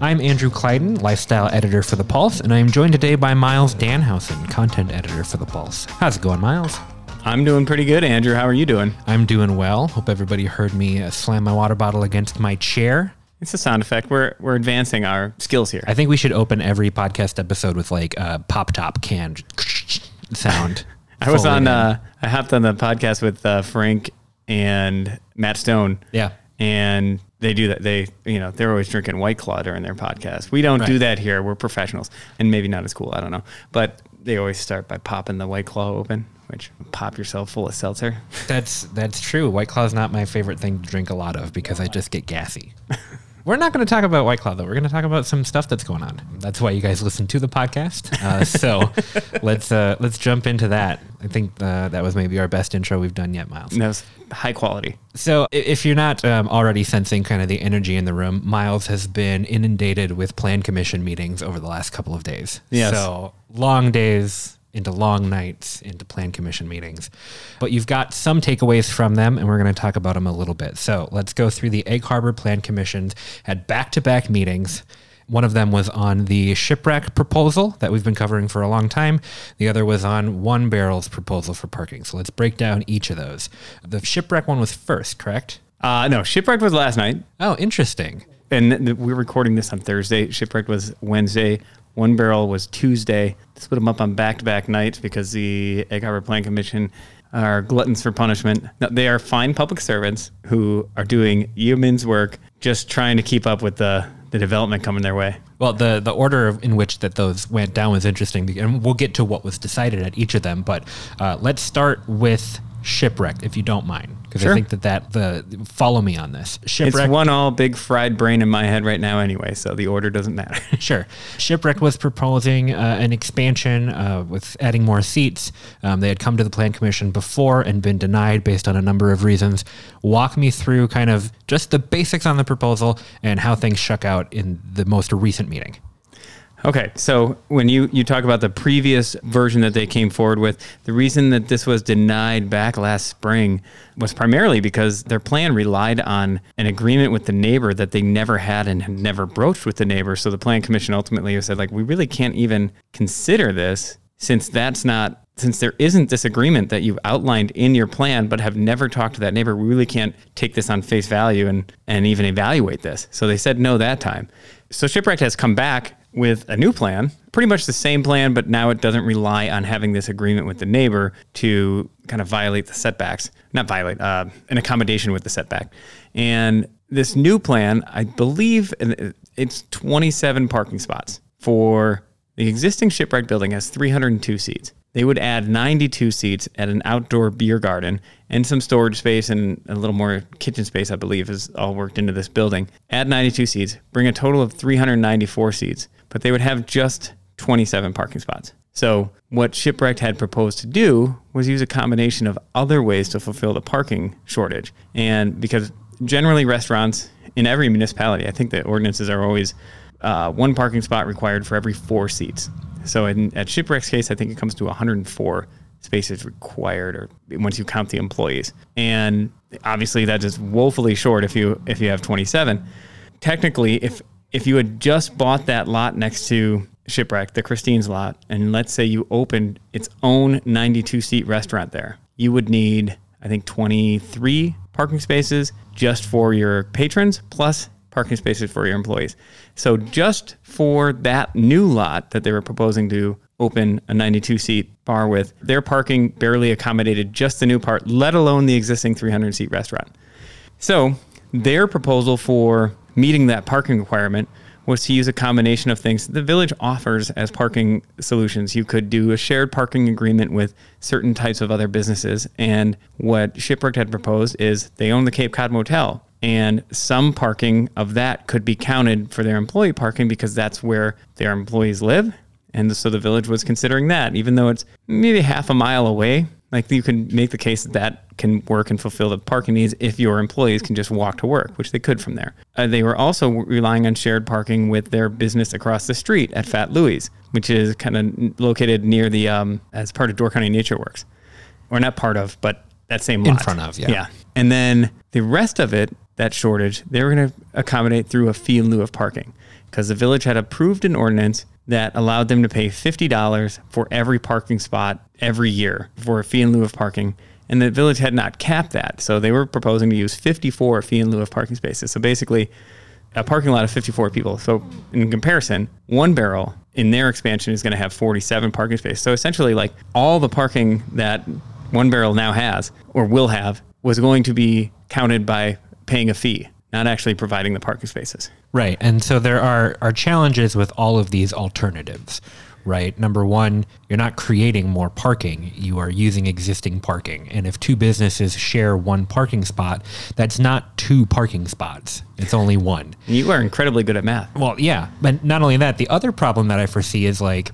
I'm Andrew Kleidon, lifestyle editor for The Pulse, and I am joined today by Miles Danhausen, content editor for The Pulse. How's it going, Miles? I'm doing pretty good, Andrew. How are you doing? I'm doing well. Hope everybody heard me uh, slam my water bottle against my chair. It's a sound effect. We're we're advancing our skills here. I think we should open every podcast episode with like a pop top can sound. I was on. Uh, I hopped on the podcast with uh, Frank and Matt Stone. yeah. and they do that. They you know they're always drinking White Claw during their podcast. We don't do that here. We're professionals, and maybe not as cool. I don't know, but they always start by popping the White Claw open, which pop yourself full of seltzer. That's that's true. White Claw is not my favorite thing to drink a lot of because I just get gassy. We're not going to talk about White Claw though. We're going to talk about some stuff that's going on. That's why you guys listen to the podcast. Uh, so let's uh, let's jump into that. I think uh, that was maybe our best intro we've done yet, Miles. That was high quality. So, if you're not um, already sensing kind of the energy in the room, Miles has been inundated with plan commission meetings over the last couple of days. Yes. So, long days into long nights into plan commission meetings. But you've got some takeaways from them, and we're going to talk about them a little bit. So, let's go through the Egg Harbor Plan Commissions, had back to back meetings. One of them was on the shipwreck proposal that we've been covering for a long time. The other was on One Barrel's proposal for parking. So let's break down each of those. The shipwreck one was first, correct? Uh, no, shipwreck was last night, Oh, interesting. and th- we're recording this on Thursday. Shipwreck was Wednesday. One barrel was Tuesday. Split them up on back-to-back nights because the Egg Harbor Plan Commission are gluttons for punishment. No, they are fine public servants who are doing yeoman's work, just trying to keep up with the the development coming their way. Well, the the order in which that those went down was interesting, and we'll get to what was decided at each of them. But uh, let's start with shipwreck, if you don't mind, because I think that that the follow me on this shipwreck. It's one all big fried brain in my head right now, anyway. So the order doesn't matter. Sure. Shipwreck was proposing uh, an expansion uh, with adding more seats. Um, they had come to the Plan Commission before and been denied based on a number of reasons. Walk me through kind of just the basics on the proposal and how things shook out in the most recent meeting. Okay, so when you, you talk about the previous version that they came forward with, the reason that this was denied back last spring was primarily because their plan relied on an agreement with the neighbor that they never had and had never broached with the neighbor. So the plan commission ultimately said, like, we really can't even consider this since that's not since there isn't this agreement that you've outlined in your plan but have never talked to that neighbor we really can't take this on face value and and even evaluate this so they said no that time so shipwreck has come back with a new plan pretty much the same plan but now it doesn't rely on having this agreement with the neighbor to kind of violate the setbacks not violate uh, an accommodation with the setback and this new plan i believe it's 27 parking spots for the existing shipwreck building has 302 seats. They would add 92 seats at an outdoor beer garden and some storage space and a little more kitchen space, I believe, is all worked into this building. Add 92 seats, bring a total of 394 seats, but they would have just 27 parking spots. So, what Shipwrecked had proposed to do was use a combination of other ways to fulfill the parking shortage. And because generally restaurants in every municipality, I think the ordinances are always uh, one parking spot required for every four seats. So in, at Shipwreck's case, I think it comes to 104 spaces required, or once you count the employees. And obviously, that is woefully short if you if you have 27. Technically, if if you had just bought that lot next to Shipwreck, the Christine's lot, and let's say you opened its own 92 seat restaurant there, you would need I think 23 parking spaces just for your patrons plus parking spaces for your employees. So just for that new lot that they were proposing to open a 92 seat bar with, their parking barely accommodated just the new part, let alone the existing 300 seat restaurant. So their proposal for meeting that parking requirement was to use a combination of things the village offers as parking solutions. You could do a shared parking agreement with certain types of other businesses. And what Shipwreck had proposed is they own the Cape Cod Motel. And some parking of that could be counted for their employee parking because that's where their employees live And so the village was considering that, even though it's maybe half a mile away. Like you can make the case that that can work and fulfill the parking needs if your employees can just walk to work, which they could from there. Uh, they were also relying on shared parking with their business across the street at Fat Louie's, which is kind of located near the um, as part of Door County Nature Works, or not part of, but that same lot. In front of, yeah. Yeah. And then the rest of it, that shortage, they were going to accommodate through a fee in lieu of parking because the village had approved an ordinance that allowed them to pay $50 for every parking spot every year for a fee in lieu of parking. And the village had not capped that. So they were proposing to use 54 fee in lieu of parking spaces. So basically, a parking lot of 54 people. So in comparison, one barrel in their expansion is going to have 47 parking spaces. So essentially, like all the parking that one barrel now has or will have was going to be counted by paying a fee, not actually providing the parking spaces. Right. And so there are, are challenges with all of these alternatives, right? Number one, you're not creating more parking, you are using existing parking. And if two businesses share one parking spot, that's not two parking spots, it's only one. You are incredibly good at math. Well, yeah. But not only that, the other problem that I foresee is like,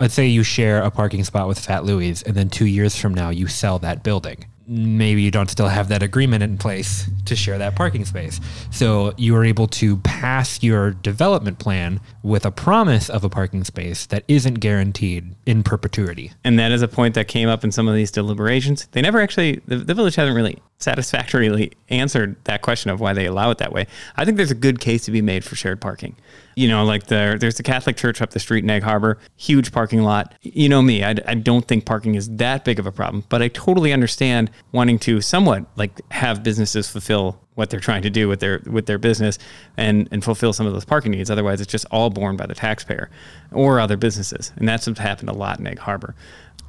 let's say you share a parking spot with Fat Louie's, and then two years from now you sell that building maybe you don't still have that agreement in place to share that parking space. So you are able to pass your development plan with a promise of a parking space that isn't guaranteed in perpetuity. And that is a point that came up in some of these deliberations. They never actually, the, the village hasn't really satisfactorily answered that question of why they allow it that way. I think there's a good case to be made for shared parking. You know, like the, there's the Catholic church up the street in Egg Harbor, huge parking lot. You know me, I, I don't think parking is that big of a problem, but I totally understand wanting to somewhat like have businesses fulfill what they're trying to do with their with their business and and fulfill some of those parking needs. Otherwise, it's just all borne by the taxpayer or other businesses, and that's what's happened a lot in Egg Harbor.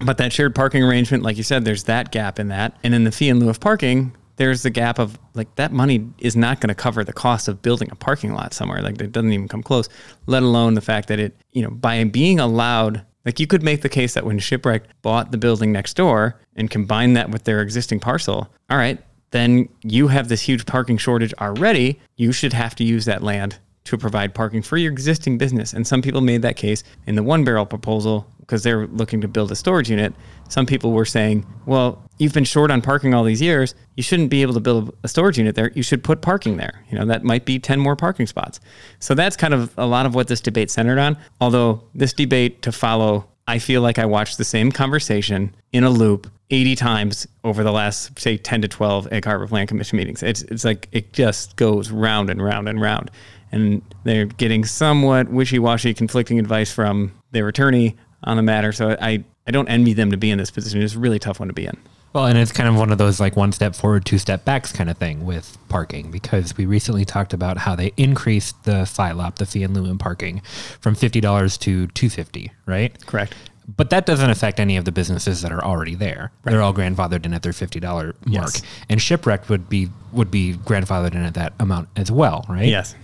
But that shared parking arrangement, like you said, there's that gap in that, and in the fee in lieu of parking, there's the gap of like that money is not going to cover the cost of building a parking lot somewhere. Like it doesn't even come close. Let alone the fact that it, you know, by being allowed like you could make the case that when Shipwreck bought the building next door and combined that with their existing parcel, all right, then you have this huge parking shortage already. You should have to use that land to provide parking for your existing business. And some people made that case in the one barrel proposal because they're looking to build a storage unit. Some people were saying, well, you've been short on parking all these years. You shouldn't be able to build a storage unit there. You should put parking there. You know, that might be 10 more parking spots. So that's kind of a lot of what this debate centered on. Although this debate to follow, I feel like I watched the same conversation in a loop 80 times over the last, say, 10 to 12 Egg Harbor Plan Commission meetings. It's, it's like it just goes round and round and round and they're getting somewhat wishy-washy, conflicting advice from their attorney on the matter. So I, I don't envy them to be in this position. It's a really tough one to be in. Well, and it's kind of one of those like one step forward, two step backs kind of thing with parking because we recently talked about how they increased the FILOP, the fee and in parking, from fifty dollars to two fifty, right? Correct. But that doesn't affect any of the businesses that are already there. Right. They're all grandfathered in at their fifty dollar mark, yes. and shipwrecked would be would be grandfathered in at that amount as well, right? Yes.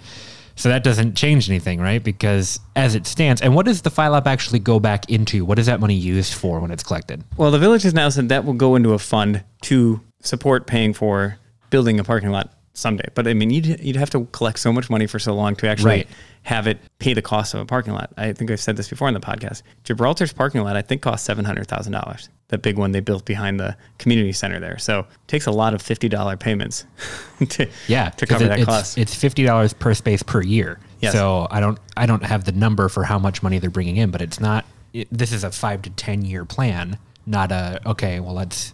So that doesn't change anything, right? Because as it stands, and what does the file FILOP actually go back into? What is that money used for when it's collected? Well, the village has now said that will go into a fund to support paying for building a parking lot someday. But I mean, you'd, you'd have to collect so much money for so long to actually right. have it pay the cost of a parking lot. I think I've said this before in the podcast. Gibraltar's parking lot, I think, cost seven hundred thousand dollars. The big one they built behind the community center there. So it takes a lot of fifty dollar payments to yeah to cover it, that it's, cost. It's fifty dollars per space per year. Yes. So I don't I don't have the number for how much money they're bringing in, but it's not. It, this is a five to ten year plan, not a okay. Well, let's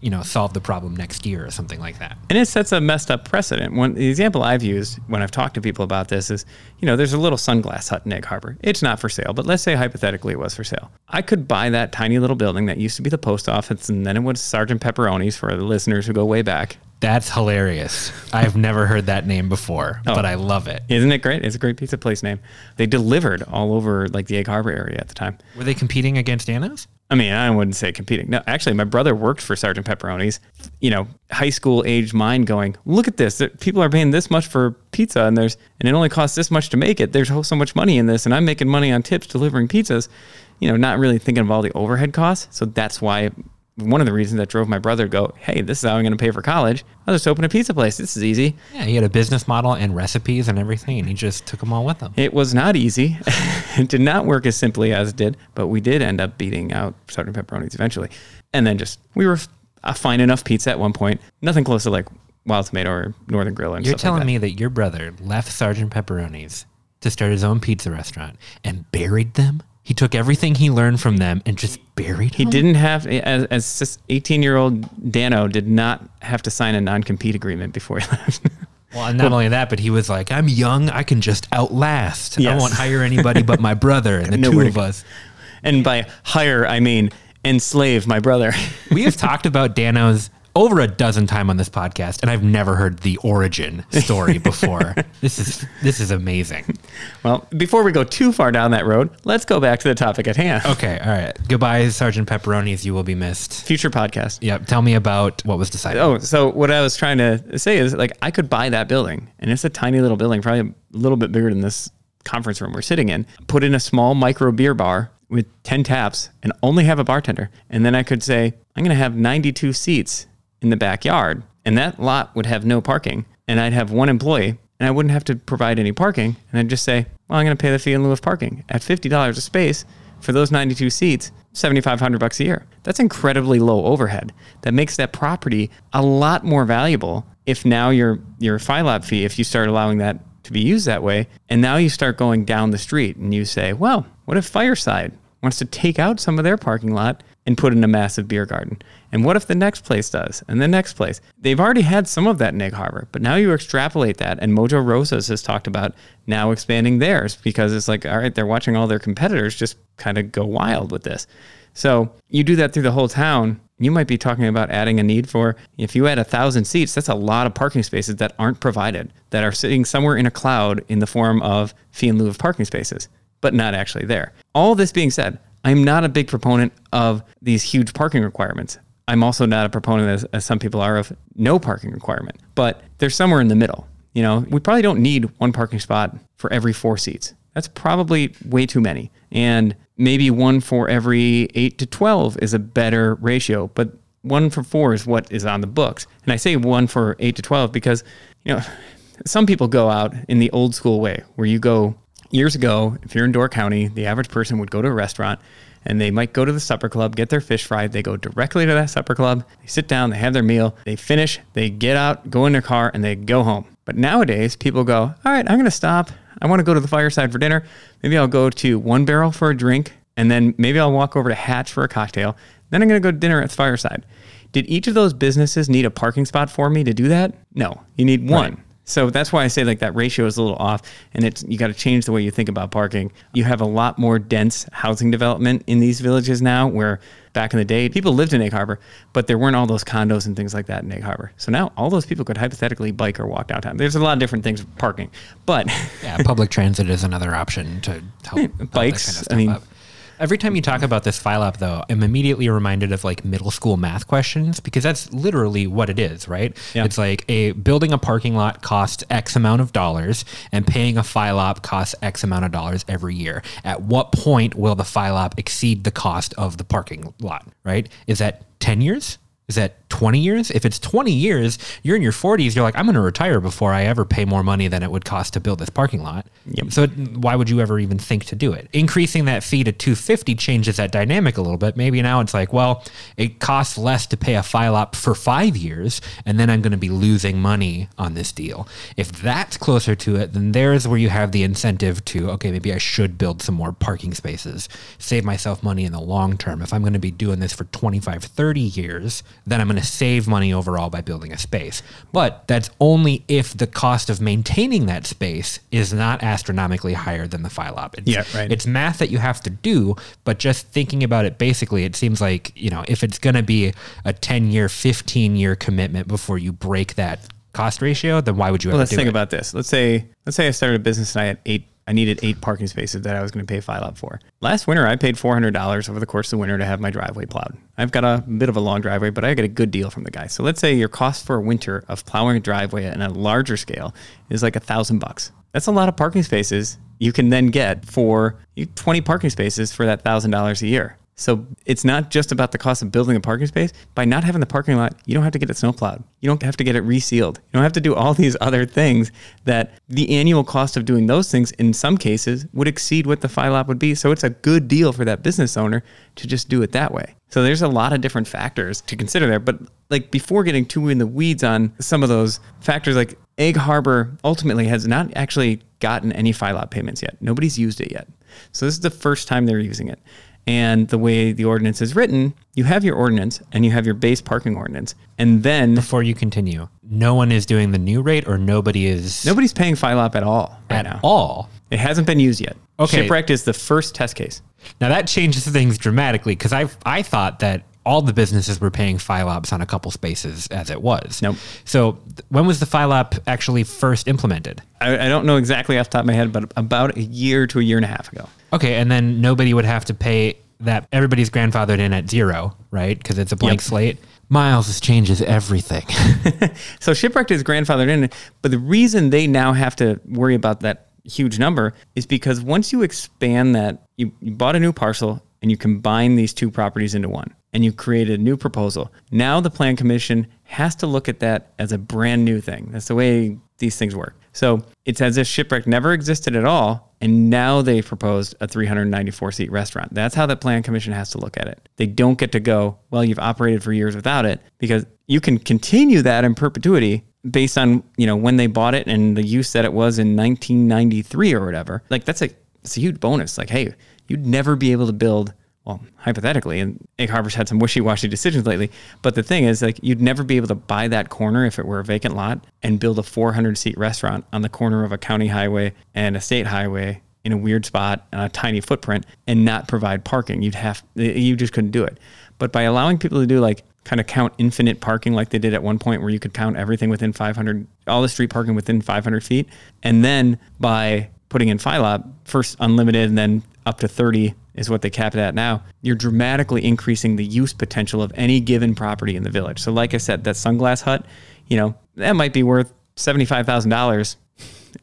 you know solve the problem next year or something like that. And it sets a messed up precedent. One the example I've used when I've talked to people about this is, you know, there's a little sunglass hut in Egg Harbor. It's not for sale, but let's say hypothetically it was for sale. I could buy that tiny little building that used to be the post office, and then it was Sergeant Pepperoni's for the listeners who go way back. That's hilarious. I've never heard that name before, oh, but I love it. Isn't it great? It's a great pizza place name. They delivered all over like the Egg Harbor area at the time. Were they competing against Anna's? I mean, I wouldn't say competing. No, actually, my brother worked for Sergeant Pepperoni's. You know, high school age mind going, look at this. People are paying this much for pizza, and there's and it only costs this much to make it. There's so much money in this, and I'm making money on tips delivering pizzas. You know, not really thinking of all the overhead costs. So that's why one of the reasons that drove my brother to go, hey, this is how I'm going to pay for college. I'll just open a pizza place. This is easy. Yeah, he had a business model and recipes and everything, and he just took them all with him. It was not easy. it did not work as simply as it did, but we did end up beating out Sergeant Pepperonis eventually. And then just, we were a fine enough pizza at one point. Nothing close to like Wild Tomato or Northern Grill and You're telling like that. me that your brother left Sergeant Pepperoni's to start his own pizza restaurant and buried them? He took everything he learned from them and just buried it. He didn't have, as, as 18 year old Dano did not have to sign a non compete agreement before he left. Well, not only that, but he was like, I'm young. I can just outlast. I won't hire anybody but my brother and the two of us. and by hire, I mean enslave my brother. We have talked about Dano's over a dozen time on this podcast, and I've never heard the origin story before. this is this is amazing. well, before we go too far down that road, let's go back to the topic at hand. Okay, all right. Goodbye, Sergeant Pepperonis. You will be missed. Future podcast. Yep. Tell me about what was decided. Oh, so what I was trying to say is like I could buy that building, and it's a tiny little building, probably a little bit bigger than this conference room we're sitting in. Put in a small micro beer bar with 10 taps and only have a bartender. And then I could say, I'm going to have 92 seats in the backyard, and that lot would have no parking, and I'd have one employee, and I wouldn't have to provide any parking. And I'd just say, well, I'm going to pay the fee in lieu of parking at $50 a space for those 92 seats. 7500 bucks a year. That's incredibly low overhead. That makes that property a lot more valuable if now your your FILOP fee if you start allowing that to be used that way and now you start going down the street and you say, "Well, what if Fireside wants to take out some of their parking lot and put in a massive beer garden? And what if the next place does? And the next place? They've already had some of that in Egg Harbor, but now you extrapolate that. And Mojo Rosas has talked about now expanding theirs because it's like, all right, they're watching all their competitors just kind of go wild with this. So you do that through the whole town. You might be talking about adding a need for, if you add a thousand seats, that's a lot of parking spaces that aren't provided, that are sitting somewhere in a cloud in the form of fee in lieu of parking spaces, but not actually there. All this being said, I'm not a big proponent of these huge parking requirements. I'm also not a proponent, as, as some people are, of no parking requirement, but there's somewhere in the middle. You know, we probably don't need one parking spot for every four seats. That's probably way too many. And maybe one for every eight to 12 is a better ratio, but one for four is what is on the books. And I say one for eight to 12 because, you know, some people go out in the old school way where you go years ago, if you're in Door County, the average person would go to a restaurant and they might go to the supper club, get their fish fried. They go directly to that supper club, they sit down, they have their meal, they finish, they get out, go in their car, and they go home. But nowadays, people go, all right, I'm going to stop. I want to go to the fireside for dinner. Maybe I'll go to One Barrel for a drink, and then maybe I'll walk over to Hatch for a cocktail. Then I'm going to go to dinner at the fireside. Did each of those businesses need a parking spot for me to do that? No, you need one. So that's why I say like that ratio is a little off, and it's you got to change the way you think about parking. You have a lot more dense housing development in these villages now, where back in the day people lived in Egg Harbor, but there weren't all those condos and things like that in Egg Harbor. So now all those people could hypothetically bike or walk downtown. There's a lot of different things parking, but Yeah, public transit is another option to help help bikes, kind of I mean- up. Every time you talk about this file up, though, I'm immediately reminded of like middle school math questions because that's literally what it is, right? Yeah. It's like a building a parking lot costs X amount of dollars, and paying a FILOP costs X amount of dollars every year. At what point will the FILOP exceed the cost of the parking lot? Right? Is that 10 years? Is that 20 years? If it's 20 years, you're in your 40s, you're like, I'm going to retire before I ever pay more money than it would cost to build this parking lot. Yep. So why would you ever even think to do it? Increasing that fee to 250 changes that dynamic a little bit. Maybe now it's like, well, it costs less to pay a FILOP for five years, and then I'm going to be losing money on this deal. If that's closer to it, then there's where you have the incentive to, okay, maybe I should build some more parking spaces, save myself money in the long term. If I'm going to be doing this for 25, 30 years, then I'm going to save money overall by building a space. But that's only if the cost of maintaining that space is not astronomically higher than the FILOP. It's, Yeah, right. It's math that you have to do, but just thinking about it basically, it seems like, you know, if it's going to be a 10 year, 15 year commitment before you break that cost ratio, then why would you Well, ever let's think it? about this. Let's say let's say I started a business and I had eight. I needed eight parking spaces that I was going to pay FILOP for. Last winter, I paid four hundred dollars over the course of the winter to have my driveway plowed. I've got a bit of a long driveway, but I get a good deal from the guy. So let's say your cost for a winter of plowing a driveway on a larger scale is like a thousand bucks. That's a lot of parking spaces you can then get for twenty parking spaces for that thousand dollars a year. So it's not just about the cost of building a parking space. By not having the parking lot, you don't have to get it snowplowed. You don't have to get it resealed. You don't have to do all these other things that the annual cost of doing those things in some cases would exceed what the FILOP would be. So it's a good deal for that business owner to just do it that way. So there's a lot of different factors to consider there. But like before getting too in the weeds on some of those factors, like Egg Harbor ultimately has not actually gotten any FILOP payments yet. Nobody's used it yet. So this is the first time they're using it. And the way the ordinance is written, you have your ordinance and you have your base parking ordinance. And then Before you continue, no one is doing the new rate or nobody is nobody's paying FILOP at all right at now. all. It hasn't been used yet. Okay. Shipwrecked is the first test case. Now that changes things dramatically because I I thought that all the businesses were paying FILOPs on a couple spaces as it was. Nope. So th- when was the FILOP actually first implemented? I, I don't know exactly off the top of my head, but about a year to a year and a half ago. Okay, and then nobody would have to pay that. Everybody's grandfathered in at zero, right? Because it's a blank Yep. slate. Miles changes everything. So Shipwrecked is grandfathered in, but the reason they now have to worry about that huge number is because once you expand that, you, you bought a new parcel and you combine these two properties into one and you create a new proposal. Now the plan commission has to look at that as a brand new thing. That's the way these things work. So it's as if Shipwreck never existed at all, and now they proposed a 394 seat restaurant. That's how the plan commission has to look at it. They don't get to go, well, you've operated for years without it, because you can continue that in perpetuity based on you know when they bought it and the use that it was in 1993 or whatever. Like that's a it's a huge bonus. Like hey, you'd never be able to build well, hypothetically, and Egg Harbor's had some wishy-washy decisions lately. But the thing is, like, you'd never be able to buy that corner if it were a vacant lot and build a 400-seat restaurant on the corner of a county highway and a state highway in a weird spot on a tiny footprint and not provide parking. You'd have, you just couldn't do it. But by allowing people to do like kind of count infinite parking like they did at one point where you could count everything within 500 all the street parking within 500 feet and then by putting in FILOP first unlimited and then up to 30 is what they cap it at. Now you're dramatically increasing the use potential of any given property in the village. So like i said that sunglass hut you know that might be worth $75000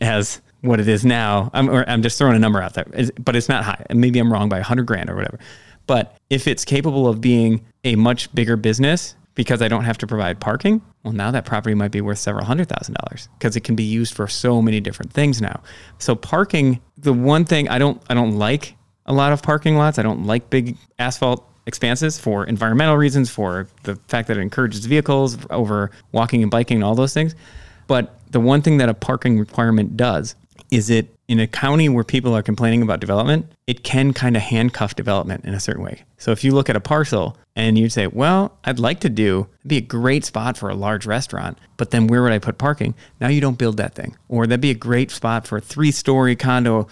as what it is now. I'm, I'm just throwing a number out there. But it's not high. Maybe i'm wrong by 100 grand or whatever. But if it's capable of being a much bigger business because I don't have to provide parking, well, now that property might be worth several hundred thousand dollars because it can be used for so many different things now. So parking, the one thing I don't I don't like a lot of parking lots. I don't like big asphalt expanses for environmental reasons, for the fact that it encourages vehicles over walking and biking and all those things. But the one thing that a parking requirement does is it in a county where people are complaining about development, it can kind of handcuff development in a certain way. So if you look at a parcel and you say, well, I'd like to do, be a great spot for a large restaurant, but then where would I put parking? Now you don't build that thing. Or that'd be a great spot for a three story condo,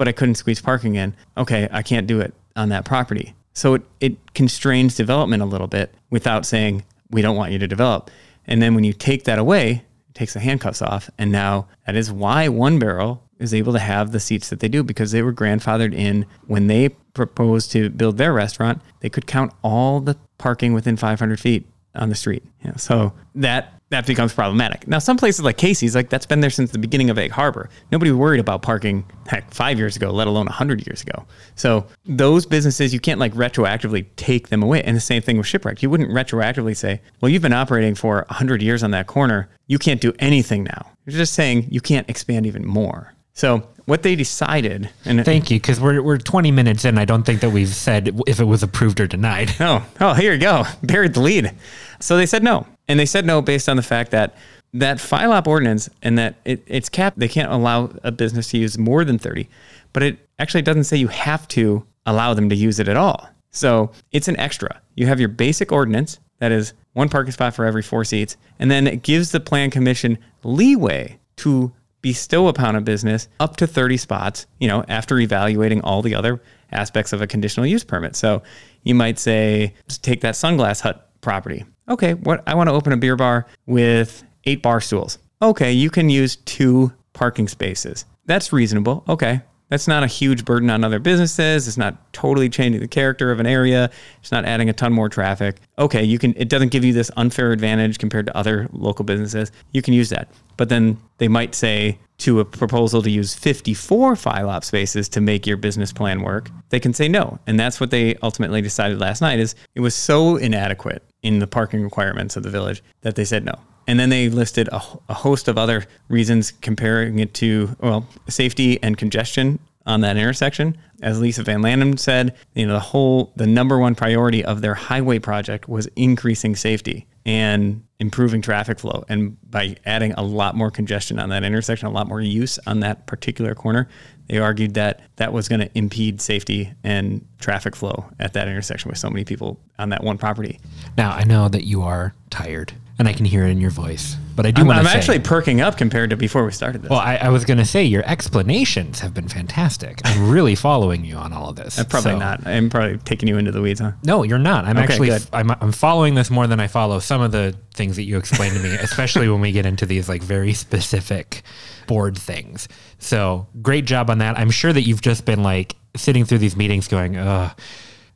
but I couldn't squeeze parking in. Okay, I can't do it on that property. So it, it constrains development a little bit without saying, we don't want you to develop. And then when you take that away, it takes the handcuffs off. And now that is why One Barrel is able to have the seats that they do because they were grandfathered in when they proposed to build their restaurant. They could count all the parking within 500 feet on the street. Yeah, so that that becomes problematic. Now, some places like Casey's, like that's been there since the beginning of Egg Harbor. Nobody worried about parking heck five years ago, let alone hundred years ago. So those businesses, you can't like retroactively take them away. And the same thing with shipwreck. You wouldn't retroactively say, "Well, you've been operating for hundred years on that corner. You can't do anything now." You're just saying you can't expand even more. So what they decided, and Thank you, because we're, we're 20 minutes in. I don't think that we've said if it was approved or denied. Oh, oh, here you go. Buried the lead. So they said no. And they said no based on the fact that that FILOP ordinance and that it, it's capped, they can't allow a business to use more than 30. But it actually doesn't say you have to allow them to use it at all. So it's an extra. You have your basic ordinance, that is one parking spot for every four seats, and then it gives the plan commission leeway to bestow upon a business up to 30 spots, you know, after evaluating all the other aspects of a conditional use permit. So you might say, take that sunglass hut property. Okay, what I want to open a beer bar with eight bar stools. Okay, you can use two parking spaces. That's reasonable. Okay. That's not a huge burden on other businesses. It's not totally changing the character of an area. It's not adding a ton more traffic. Okay, you can it doesn't give you this unfair advantage compared to other local businesses. You can use that. But then they might say to a proposal to use 54 FILOP spaces to make your business plan work, they can say no. And that's what they ultimately decided last night is it was so inadequate in the parking requirements of the village that they said no. And then they listed a, a host of other reasons comparing it to, well, safety and congestion on that intersection. As Lisa Van Landen said, you know, the whole, the number one priority of their highway project was increasing safety and improving traffic flow. And by adding a lot more congestion on that intersection, a lot more use on that particular corner, they argued that that was going to impede safety and traffic flow at that intersection with so many people on that one property. Now, I know that you are tired and I can hear it in your voice, but I do I'm, I'm say. actually perking up compared to before we started this. well, I, I was going to say your explanations have been fantastic. I'm really following you on all of this. I'm probably So- not. I'm probably taking you into the weeds, huh? No, you're not. I'm Okay, actually good. I'm, I'm following this more than I follow some of the things that you explained to me, especially when we get into these like very specific board things. So great job on that. I'm sure that you've just been like sitting through these meetings going, Ugh,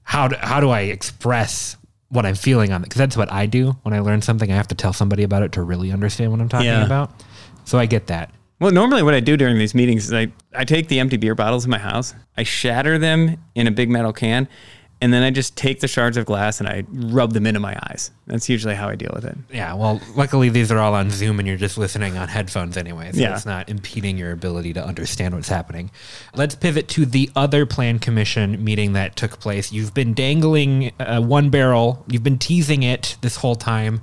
how do, how do I express what I'm feeling on it? Because that's what I do when I learn something. I have to tell somebody about it to really understand what I'm talking Yeah. about. So I get that. Well, normally what I do during these meetings is I, I take the empty beer bottles in my house, I shatter them in a big metal can, and then I just take the shards of glass and I rub them into my eyes. That's usually how I deal with it. Yeah, well, luckily these are all on Zoom and you're just listening on headphones anyway, so Yeah. it's not impeding your ability to understand what's happening. Let's pivot to the other plan commission meeting that took place. You've been dangling uh, one barrel, you've been teasing it this whole time.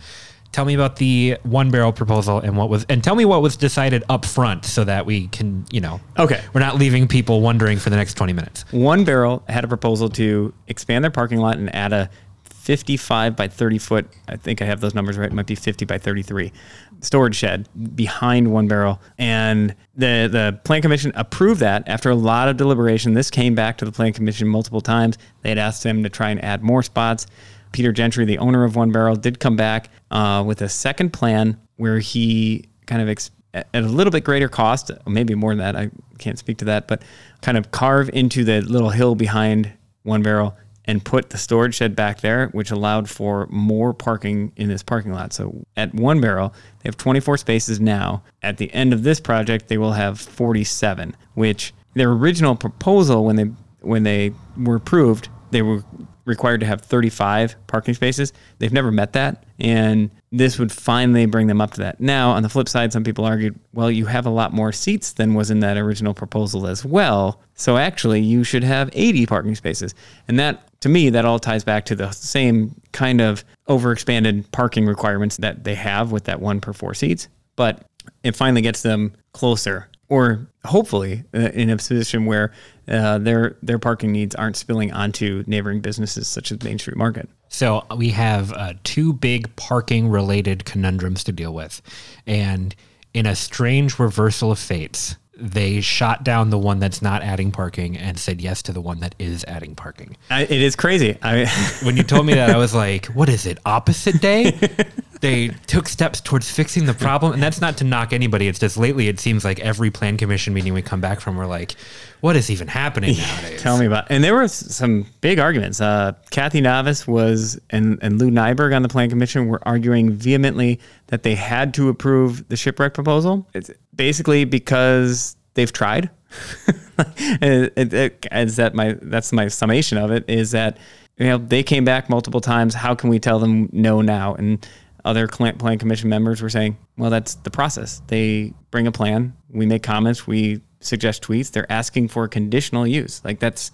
Tell me about the one barrel proposal and what was, and tell me what was decided up front so that we can, you know, Okay. we're not leaving people wondering for the next 20 minutes. One Barrel had a proposal to expand their parking lot and add a 55 by 30 foot, I think I have those numbers right, it might be 50 by 33 storage shed behind One Barrel. And the, the Plan Commission approved that after a lot of deliberation. This came back to the Plan Commission multiple times. They had asked them to try and add more spots. Peter Gentry, the owner of One Barrel, did come back uh, with a second plan where he kind of ex- at a little bit greater cost, maybe more than that. I can't speak to that, but kind of carve into the little hill behind One Barrel and put the storage shed back there, which allowed for more parking in this parking lot. So at One Barrel, they have 24 spaces now. At the end of this project, they will have 47, which their original proposal when they when they were approved, they were required to have 35 parking spaces. They've never met that. And this would finally bring them up to that. Now, on the flip side, some people argued, well, you have a lot more seats than was in that original proposal as well. So actually, you should have 80 parking spaces. And that, to me, that all ties back to the same kind of overexpanded parking requirements that they have with that one per four seats. But it finally gets them closer or hopefully uh, in a position where uh, their their parking needs aren't spilling onto neighboring businesses such as Main Street Market. So we have uh, two big parking related conundrums to deal with. And in a strange reversal of fates, they shot down the one that's not adding parking and said yes to the one that is adding parking. I, it is crazy. I, When you told me that, I was like, what is it, opposite day? they took steps towards fixing the problem. And that's not to knock anybody. It's just lately it seems like every plan commission meeting we come back from, we're like, what is even happening nowadays? Tell me about. And there were some big arguments. Uh, Kathy Navis was and and Lou Nyberg on the Plan Commission were arguing vehemently that they had to approve the shipwreck proposal. It's basically because they've tried. it, it, it- is that my that's my summation of it is that you know they came back multiple times. How can we tell them no now? And other plan commission members were saying, well, that's the process. They bring a plan, we make comments, we suggest tweets. They're asking for conditional use. Like that's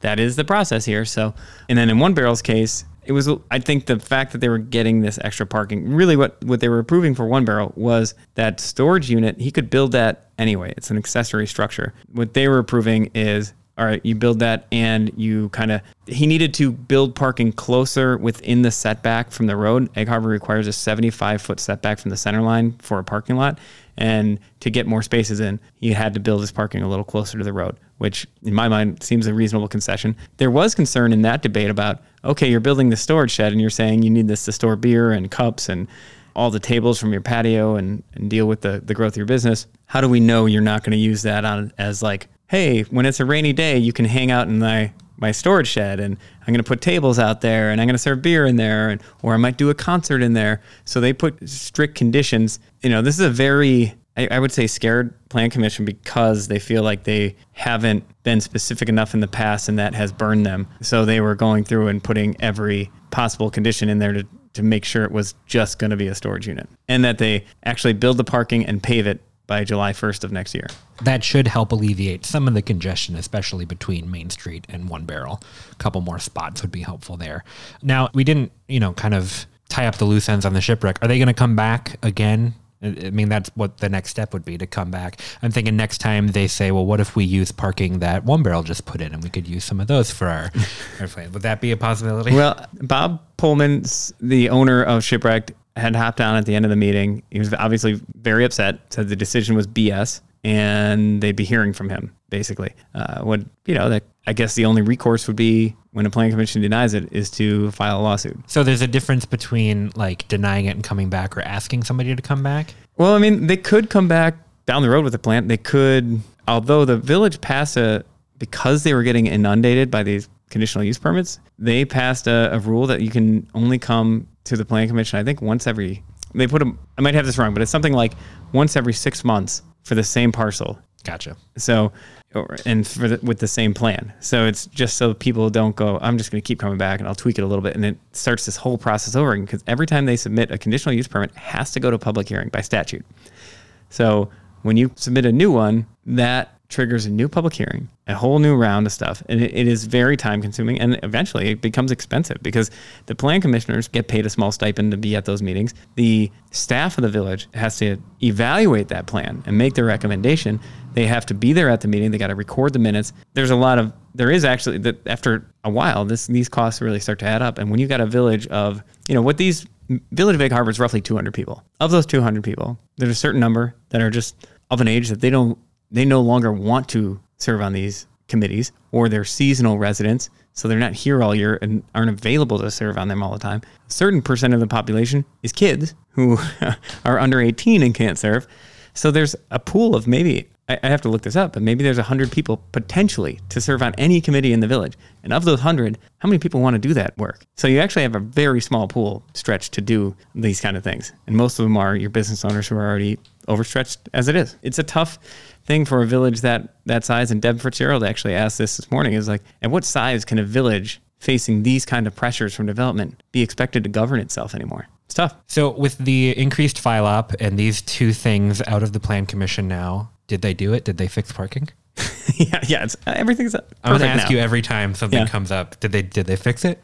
that is the process here. So, and then in one barrel's case, it was I think the fact that they were getting this extra parking. Really, what what they were approving for one barrel was that storage unit. He could build that anyway. It's an accessory structure. What they were approving is. All right, you build that and you kind of. He needed to build parking closer within the setback from the road. Egg Harbor requires a 75 foot setback from the center line for a parking lot. And to get more spaces in, he had to build his parking a little closer to the road, which in my mind seems a reasonable concession. There was concern in that debate about, okay, you're building the storage shed and you're saying you need this to store beer and cups and all the tables from your patio and, and deal with the, the growth of your business. How do we know you're not going to use that on as like, hey, when it's a rainy day, you can hang out in my my storage shed and I'm going to put tables out there and I'm going to serve beer in there and or I might do a concert in there. So they put strict conditions. You know, this is a very I, I would say scared plan commission because they feel like they haven't been specific enough in the past and that has burned them. So they were going through and putting every possible condition in there to to make sure it was just going to be a storage unit and that they actually build the parking and pave it by July 1st of next year. That should help alleviate some of the congestion, especially between Main Street and One Barrel. A couple more spots would be helpful there. Now, we didn't, you know, kind of tie up the loose ends on the shipwreck. Are they going to come back again? I mean, that's what the next step would be to come back. I'm thinking next time they say, well, what if we use parking that One Barrel just put in and we could use some of those for our, plan? Would that be a possibility? Well, Bob Pullman, the owner of Shipwrecked, had hopped on at the end of the meeting. He was obviously very upset, said the decision was BS, and they'd be hearing from him, basically. Uh, what, you know, that I guess the only recourse would be when a planning commission denies it is to file a lawsuit. So there's a difference between like denying it and coming back or asking somebody to come back? Well, I mean, they could come back down the road with the plant. They could, although the village passed a, because they were getting inundated by these conditional use permits, they passed a, a rule that you can only come to the planning commission, I think once every, they put them, I might have this wrong, but it's something like once every six months for the same parcel. Gotcha. So, or, and for the, with the same plan. So it's just so people don't go, I'm just going to keep coming back and I'll tweak it a little bit. And it starts this whole process over because every time they submit a conditional use permit, has to go to public hearing by statute. So when you submit a new one, that triggers a new public hearing, a whole new round of stuff. And it, it is very time consuming and eventually it becomes expensive because the plan commissioners get paid a small stipend to be at those meetings. The staff of the village has to evaluate that plan and make their recommendation. They have to be there at the meeting. They got to record the minutes. There's a lot of, there is actually that after a while, this, these costs really start to add up. And when you've got a village of, you know, what these Village of Egg Harbor is roughly 200 people. Of those 200 people, there's a certain number that are just of an age that they don't they no longer want to serve on these committees or they're seasonal residents so they're not here all year and aren't available to serve on them all the time a certain percent of the population is kids who are under 18 and can't serve so there's a pool of maybe I have to look this up, but maybe there's 100 people potentially to serve on any committee in the village. And of those 100, how many people want to do that work? So you actually have a very small pool stretched to do these kind of things. And most of them are your business owners who are already overstretched as it is. It's a tough thing for a village that that size. And Deb Fitzgerald actually asked this this morning is like, at what size can a village facing these kind of pressures from development be expected to govern itself anymore? It's tough. So with the increased FILOP and these two things out of the plan commission now, did they do it? Did they fix parking? yeah, yeah. It's, uh, everything's uh, I'm going to ask now. you every time something Yeah. comes up. Did they did they fix it?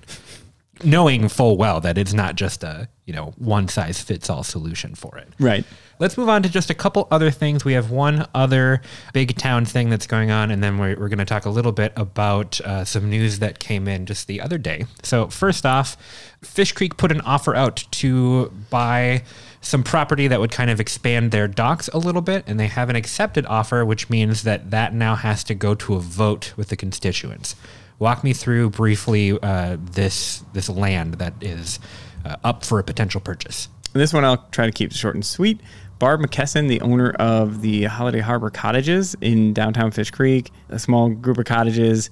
Knowing full well that it's not just a you know one size fits all solution for it. Right. Let's move on to just a couple other things. We have one other big town thing that's going on, and then we're, we're going to talk a little bit about uh, some news that came in just the other day. So, first off, Fish Creek put an offer out to buy some property that would kind of expand their docks a little bit, and they have an accepted offer, which means that that now has to go to a vote with the constituents. Walk me through briefly uh, this this land that is uh, up for a potential purchase. This one I'll try to keep short and sweet. Barb McKesson, the owner of the Holiday Harbor Cottages in downtown Fish Creek, a small group of cottages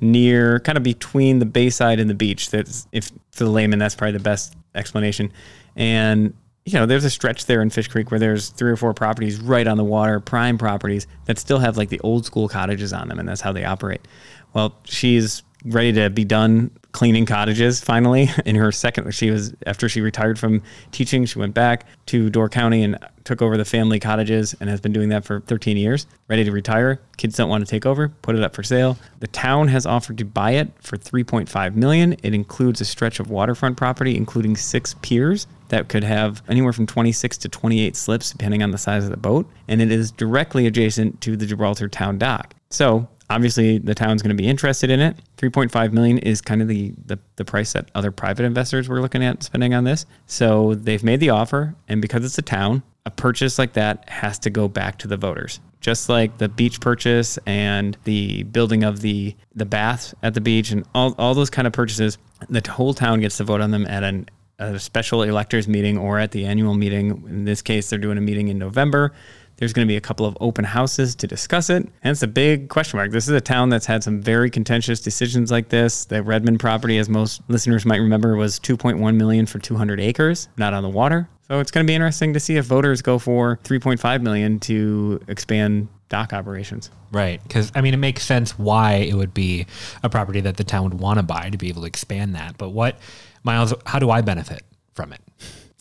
near, kind of between the bayside and the beach. That's, if for the layman, that's probably the best explanation. And you know, there's a stretch there in Fish Creek where there's three or four properties right on the water, prime properties that still have like the old school cottages on them, and that's how they operate. Well, she's ready to be done cleaning cottages finally. In her second she was after she retired from teaching she went back to door county and took over the family cottages and has been doing that for 13 years ready to retire. Kids don't want to take over put it up for sale. The town has offered to buy it for 3.5 million. It includes a stretch of waterfront property including six piers that could have anywhere from 26 to 28 slips depending on the size of the boat. And it is directly adjacent to the gibraltar town dock. So obviously the town's going to be interested in it 3.5 million is kind of the, the the price that other private investors were looking at spending on this so they've made the offer and because it's a town a purchase like that has to go back to the voters just like the beach purchase and the building of the the baths at the beach and all, all those kind of purchases the whole town gets to vote on them at an a special electors meeting or at the annual meeting. In this case, they're doing a meeting in November. There's going to be a couple of open houses to discuss it. And it's a big question mark. This is a town that's had some very contentious decisions like this. The Redmond property, as most listeners might remember, was 2.1 million for 200 acres, not on the water. So it's going to be interesting to see if voters go for 3.5 million to expand dock operations. Right. Because, I mean, it makes sense why it would be a property that the town would want to buy to be able to expand that. But what, Miles, how do I benefit from it?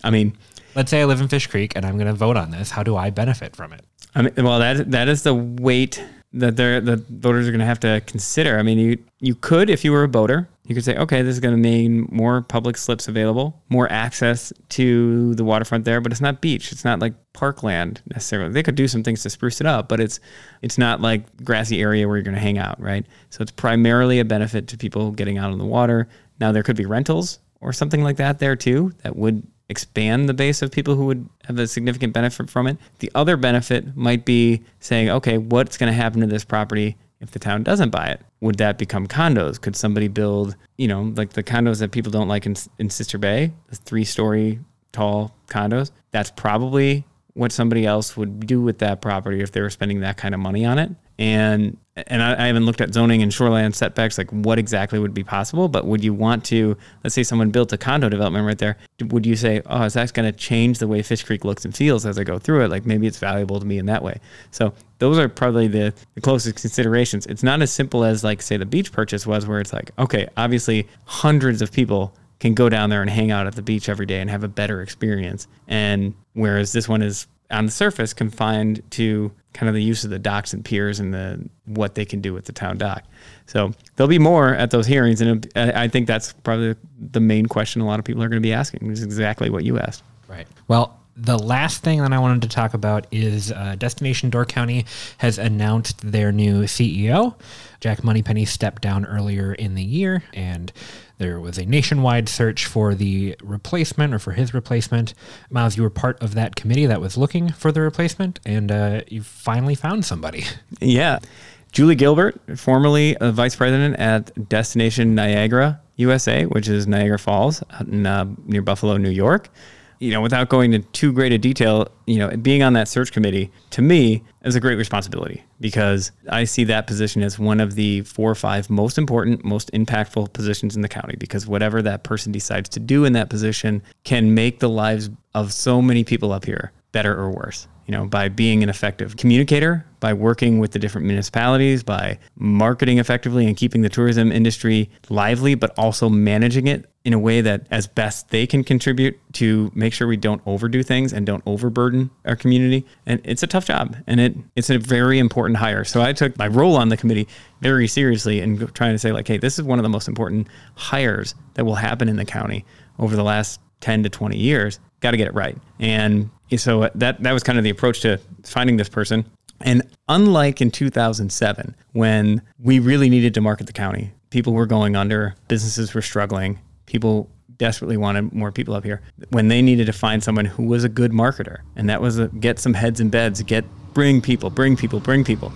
I mean, let's say I live in Fish Creek and I'm going to vote on this. How do I benefit from it? I mean, well, that that is the weight that they're the voters are going to have to consider. I mean, you you could, if you were a voter, you could say, okay, this is going to mean more public slips available, more access to the waterfront there, but it's not beach. It's not like parkland necessarily. They could do some things to spruce it up, but it's it's not like grassy area where you're going to hang out, right? So it's primarily a benefit to people getting out on the water. Now there could be rentals or something like that there too that would expand the base of people who would have a significant benefit from it. The other benefit might be saying, okay, what's going to happen to this property if the town doesn't buy it? Would that become condos? Could somebody build, you know, like the condos that people don't like in, in Sister Bay, the three story tall condos? That's probably what somebody else would do with that property if they were spending that kind of money on it. And and I, I, haven't looked at zoning and shoreline setbacks, like what exactly would be possible. But would you want to, let's say someone built a condo development right there, would you say, oh, is that going to change the way Fish Creek looks and feels as I go through it? Like maybe it's valuable to me in that way. So those are probably the, the closest considerations. It's not as simple as like say the beach purchase was, where it's like, okay, obviously hundreds of people can go down there and hang out at the beach every day and have a better experience. And whereas this one is on the surface confined to kind of the use of the docks and piers and the what they can do with the town dock. So there'll be more at those hearings, and I think that's probably the main question a lot of people are going to be asking. Is exactly what you asked. Right. Well, the last thing that I wanted to talk about is uh, Destination Door County has announced their new CEO. Jack Moneypenny stepped down earlier in the year, and there was a nationwide search for the replacement or for his replacement. Miles, you were part of that committee that was looking for the replacement, and uh, you finally found somebody. Yeah. Julie Gilbert, formerly a vice president at Destination Niagara USA, which is Niagara Falls in, uh, near Buffalo, New York you know, without going into too great a detail, you know, being on that search committee to me is a great responsibility because I see that position as one of the four or five most important, most impactful positions in the county because whatever that person decides to do in that position can make the lives of so many people up here better or worse you know, by being an effective communicator, by working with the different municipalities, by marketing effectively and keeping the tourism industry lively, but also managing it in a way that as best they can contribute to make sure we don't overdo things and don't overburden our community. And it's a tough job and it it's a very important hire. So I took my role on the committee very seriously and trying to say like, hey, this is one of the most important hires that will happen in the county over the last 10 to 20 years. Got to get it right. And so that that was kind of the approach to finding this person. And unlike in 2007, when we really needed to market the county, people were going under, businesses were struggling, people desperately wanted more people up here. When they needed to find someone who was a good marketer, and that was a, get some heads in beds, get bring people, bring people, bring people,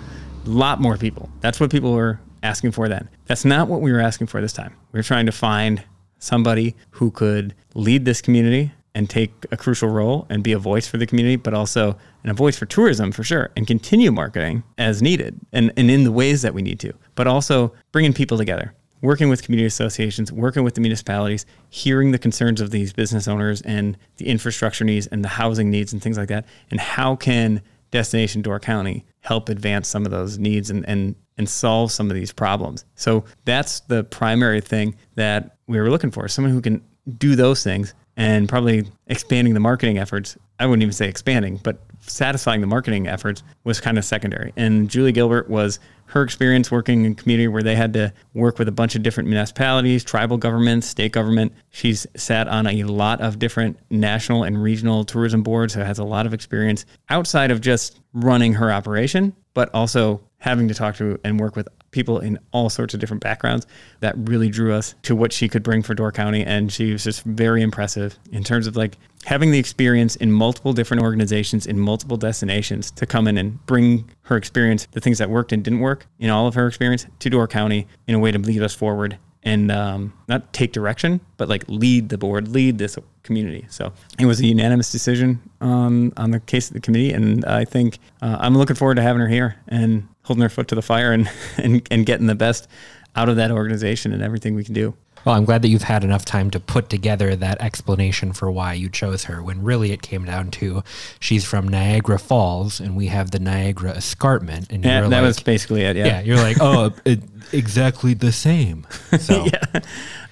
a lot more people. That's what people were asking for then. That's not what we were asking for this time. We were trying to find somebody who could lead this community and take a crucial role and be a voice for the community, but also and a voice for tourism for sure, and continue marketing as needed and, and in the ways that we need to, but also bringing people together, working with community associations, working with the municipalities, hearing the concerns of these business owners and the infrastructure needs and the housing needs and things like that, and how can Destination Door County help advance some of those needs and, and and solve some of these problems. So that's the primary thing that we were looking for someone who can do those things and probably expanding the marketing efforts. I wouldn't even say expanding, but satisfying the marketing efforts was kind of secondary. And Julie Gilbert was her experience working in community where they had to work with a bunch of different municipalities, tribal governments, state government. She's sat on a lot of different national and regional tourism boards, so has a lot of experience outside of just running her operation, but also having to talk to and work with people in all sorts of different backgrounds that really drew us to what she could bring for Door County. And she was just very impressive in terms of like having the experience in multiple different organizations in multiple destinations to come in and bring her experience, the things that worked and didn't work in all of her experience to Door County in a way to lead us forward and um, not take direction, but like lead the board, lead this community. So it was a unanimous decision on on the case of the committee, and I think uh, I'm looking forward to having her here and holding her foot to the fire and, and and getting the best out of that organization and everything we can do. Well, I'm glad that you've had enough time to put together that explanation for why you chose her when really it came down to she's from Niagara Falls and we have the Niagara Escarpment. And Yeah, that like, was basically it. yeah, Yeah. you're like, oh, it, exactly the same. So, yeah.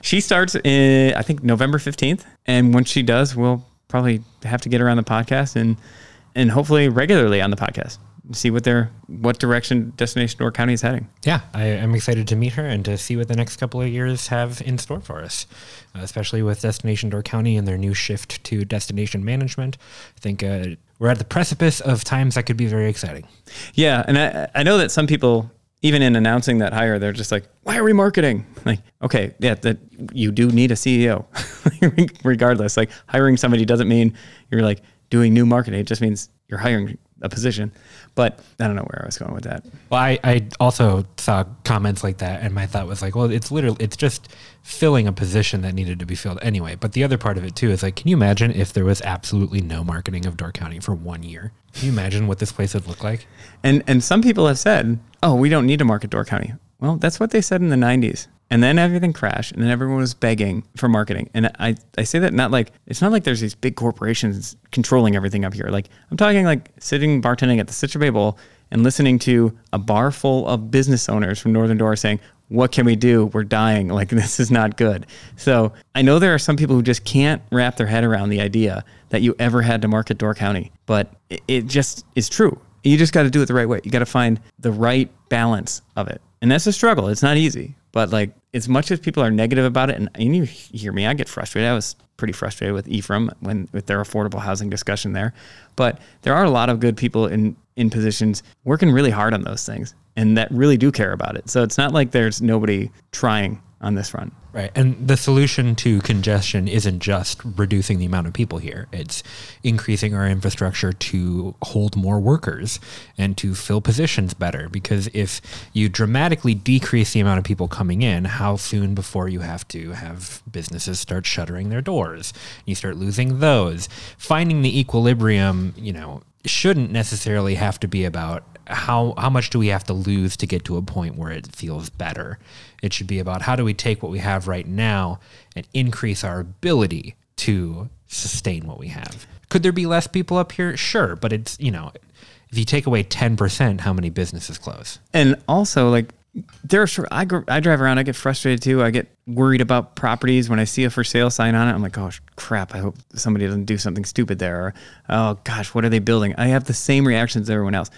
She starts in, I think, November 15th. And once she does, we'll probably have to get her on the podcast and, and hopefully regularly on the podcast. See what their what direction Destination Door County is heading. yeah, I, I'm excited to meet her and to see what the next couple of years have in store for us, uh, especially with Destination Door County and their new shift to destination management. I think uh, we're at the precipice of times that could be very exciting. Yeah, and I, I know that some people, even in announcing that hire, they're just like, "Why are we marketing?" Like, okay, yeah, that you do need a CEO, regardless. Like, hiring somebody doesn't mean you're like doing new marketing. It just means you're hiring a position. But I don't know where I was going with that. Well, I, I also saw comments like that, and my thought was like, well, it's literally, it's just filling a position that needed to be filled anyway. But the other part of it too is like, can you imagine if there was absolutely no marketing of Door County for one year? Can you imagine what this place would look like? And and some people have said, "Oh, we don't need to market Door County." Well, that's what they said in the '90s, and then everything crashed, and then everyone was begging for marketing. And I I say that not like it's not like there's these big corporations controlling everything up here. Like I'm talking like sitting bartending at the Sister Bay Bowl and listening to a bar full of business owners from Northern Door saying. What can we do? We're dying. Like, this is not good. So, I know there are some people who just can't wrap their head around the idea that you ever had to market Door County, but it, it just is true. You just got to do it the right way. You got to find the right balance of it. And that's a struggle. It's not easy. But like as much as people are negative about it, and, and you hear me, I get frustrated. I was pretty frustrated with Ephraim when with their affordable housing discussion there. But there are a lot of good people in in positions working really hard on those things and that really do care about it. So it's not like there's nobody trying on this front. Right. And the solution to congestion isn't just reducing the amount of people here, it's increasing our infrastructure to hold more workers and to fill positions better. Because if you dramatically decrease the amount of people coming in, how soon before you have to have businesses start shuttering their doors? You start losing those. Finding the equilibrium, you know, shouldn't necessarily have to be about how how much do we have to lose to get to a point where it feels better. It should be about how do we take what we have right now and increase our ability to sustain what we have. Could there be less people up here? Sure, but it's, you know, if you take away 10%, how many businesses close? And also, like, there are sure I, I drive around, I get frustrated too. I get worried about properties when I see a for sale sign on it. I'm like, oh crap! I hope somebody doesn't do something stupid there. Or, oh gosh, what are they building? I have the same reactions as everyone else.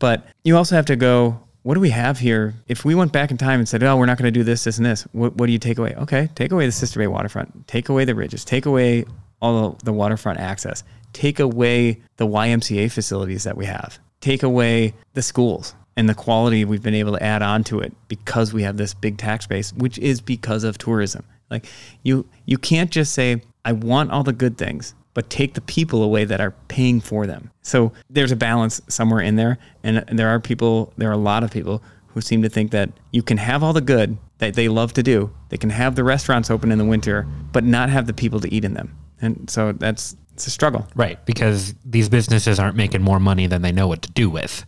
But you also have to go. What do we have here? If we went back in time and said, "Oh, we're not going to do this, this, and this," what, what do you take away? Okay, take away the Sister Bay waterfront. Take away the ridges. Take away all the waterfront access. Take away the YMCA facilities that we have. Take away the schools and the quality we've been able to add on to it because we have this big tax base, which is because of tourism. Like you, you can't just say, "I want all the good things." But take the people away that are paying for them. So there's a balance somewhere in there, and there are people, there are a lot of people who seem to think that you can have all the good that they love to do. They can have the restaurants open in the winter, but not have the people to eat in them. And so that's it's a struggle. Right, because these businesses aren't making more money than they know what to do with.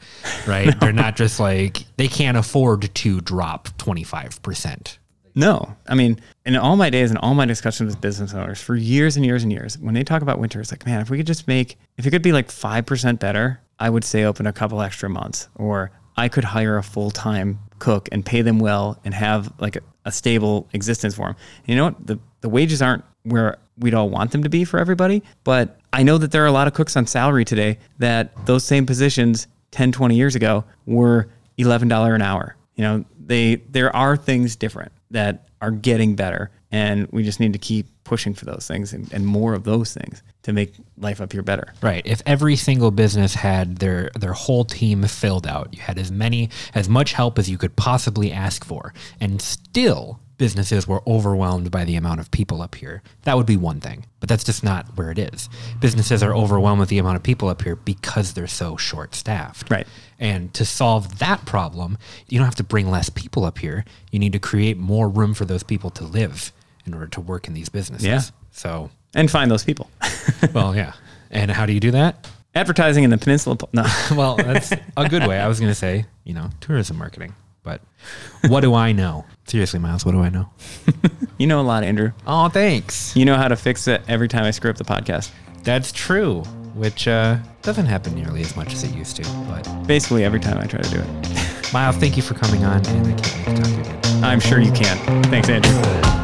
Right? They're not just like they can't afford to drop 25%. No, I mean, in all my days and all my discussions with business owners for years and years and years, when they talk about winter, it's like, man, if we could just make, if it could be like 5% better, I would say open a couple extra months. Or I could hire a full time cook and pay them well and have like a, a stable existence for them. And you know what? The, the wages aren't where we'd all want them to be for everybody. But I know that there are a lot of cooks on salary today that those same positions 10, 20 years ago were $11 an hour. You know, they there are things different that are getting better. And we just need to keep pushing for those things and, and more of those things to make life up here better. Right. If every single business had their their whole team filled out, you had as many as much help as you could possibly ask for, and still businesses were overwhelmed by the amount of people up here. That would be one thing, but that's just not where it is. Businesses are overwhelmed with the amount of people up here because they're so short staffed. Right. And to solve that problem, you don't have to bring less people up here. You need to create more room for those people to live in order to work in these businesses. Yeah. So, and find those people. well, yeah. And how do you do that? Advertising in the peninsula. No. well, that's a good way. I was going to say, you know, tourism marketing. But what do I know? Seriously, Miles, what do I know? you know a lot, Andrew. Oh, thanks. You know how to fix it every time I screw up the podcast. That's true, which uh, doesn't happen nearly as much as it used to. But basically every time I try to do it. Miles, thank you for coming on, and I can't wait to talk to you again. I'm sure you can. Thanks, Andrew.